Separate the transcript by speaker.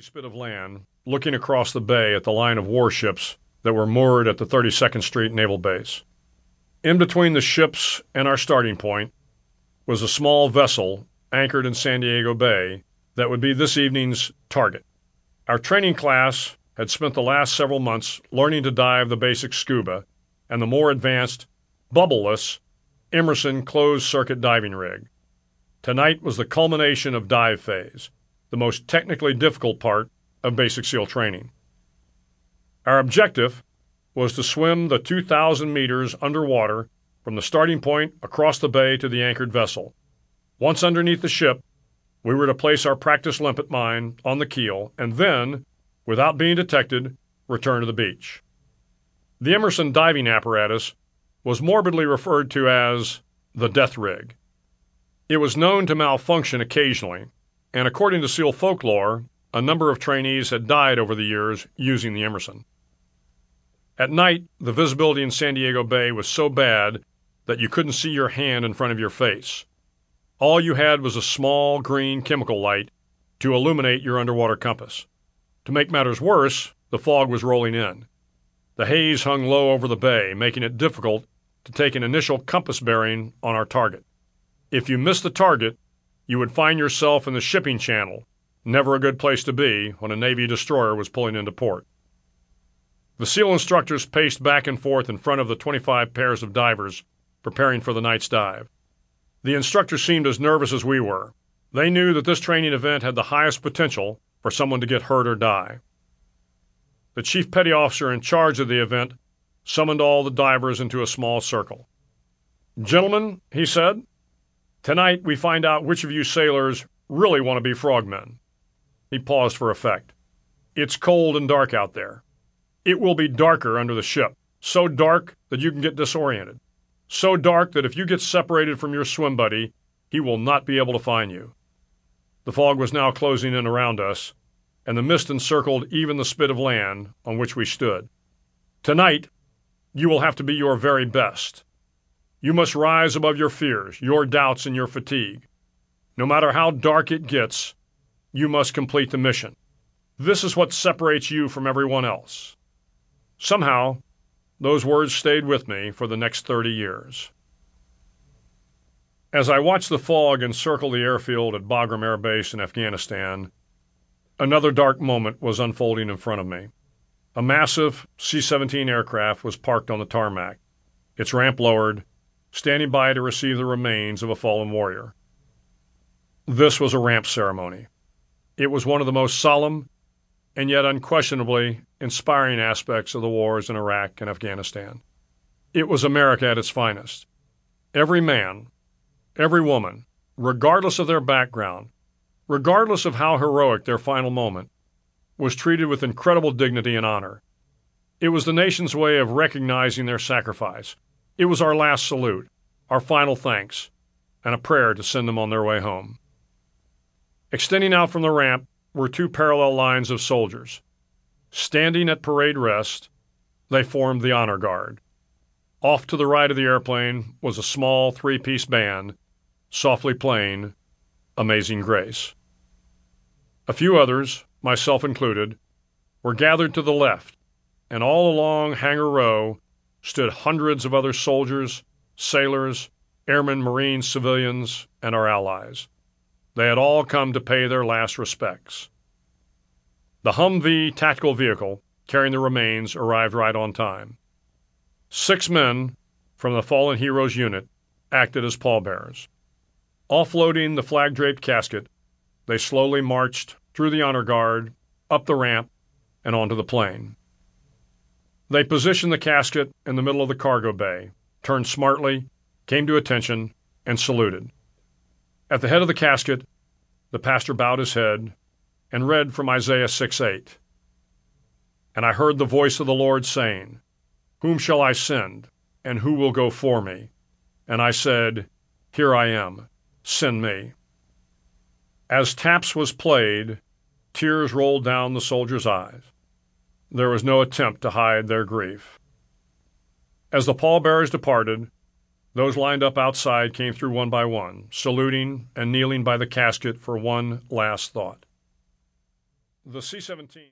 Speaker 1: spit of land, looking across the bay at the line of warships that were moored at the 32nd Street Naval Base. In between the ships and our starting point was a small vessel anchored in San Diego Bay that would be this evening's target. Our training class had spent the last several months learning to dive the basic scuba and the more advanced, bubbleless Emerson closed circuit diving rig. Tonight was the culmination of dive phase, the most technically difficult part of basic SEAL training. Our objective was to swim the 2,000 meters underwater from the starting point across the bay to the anchored vessel. Once underneath the ship, we were to place our practice limpet mine on the keel and then, without being detected, return to the beach. The Emerson diving apparatus was morbidly referred to as the death rig. It was known to malfunction occasionally, and according to SEAL folklore, a number of trainees had died over the years using the Emerson. At night, the visibility in San Diego Bay was so bad that you couldn't see your hand in front of your face. All you had was a small green chemical light to illuminate your underwater compass. To make matters worse, the fog was rolling in. The haze hung low over the bay, making it difficult to take an initial compass bearing on our target. If you missed the target, you would find yourself in the shipping channel, never a good place to be when a Navy destroyer was pulling into port. The SEAL instructors paced back and forth in front of the 25 pairs of divers preparing for the night's dive. The instructors seemed as nervous as we were. They knew that this training event had the highest potential for someone to get hurt or die the chief petty officer in charge of the event summoned all the divers into a small circle. Gentlemen, he said, tonight we find out which of you sailors really want to be frogmen. He paused for effect. It's cold and dark out there. It will be darker under the ship, so dark that you can get disoriented. So dark that if you get separated from your swim buddy, he will not be able to find you. The fog was now closing in around us, and the mist encircled even the spit of land on which we stood. Tonight, you will have to be your very best. You must rise above your fears, your doubts, and your fatigue. No matter how dark it gets, you must complete the mission. This is what separates you from everyone else. Somehow, those words stayed with me for the next 30 years. As I watched the fog encircle the airfield at Bagram Air Base in Afghanistan, Another dark moment was unfolding in front of me. A massive C 17 aircraft was parked on the tarmac, its ramp lowered, standing by to receive the remains of a fallen warrior. This was a ramp ceremony. It was one of the most solemn and yet unquestionably inspiring aspects of the wars in Iraq and Afghanistan. It was America at its finest. Every man, every woman, regardless of their background, regardless of how heroic their final moment, was treated with incredible dignity and honor. It was the nation's way of recognizing their sacrifice. It was our last salute, our final thanks, and a prayer to send them on their way home. Extending out from the ramp were two parallel lines of soldiers. Standing at parade rest, they formed the honor guard. Off to the right of the airplane was a small three piece band, softly playing Amazing Grace. A few others, myself included, were gathered to the left, and all along Hangar Row stood hundreds of other soldiers, sailors, airmen, marines, civilians, and our allies. They had all come to pay their last respects. The Humvee tactical vehicle carrying the remains arrived right on time. Six men from the fallen heroes unit acted as pallbearers. Offloading the flag draped casket, they slowly marched through the honor guard, up the ramp, and onto the plane. They positioned the casket in the middle of the cargo bay, turned smartly, came to attention, and saluted. At the head of the casket, the pastor bowed his head and read from Isaiah 6 8. And I heard the voice of the Lord saying, Whom shall I send, and who will go for me? And I said, Here I am, send me. As taps was played, tears rolled down the soldiers' eyes. There was no attempt to hide their grief. As the pallbearers departed, those lined up outside came through one by one, saluting and kneeling by the casket for one last thought. The C 17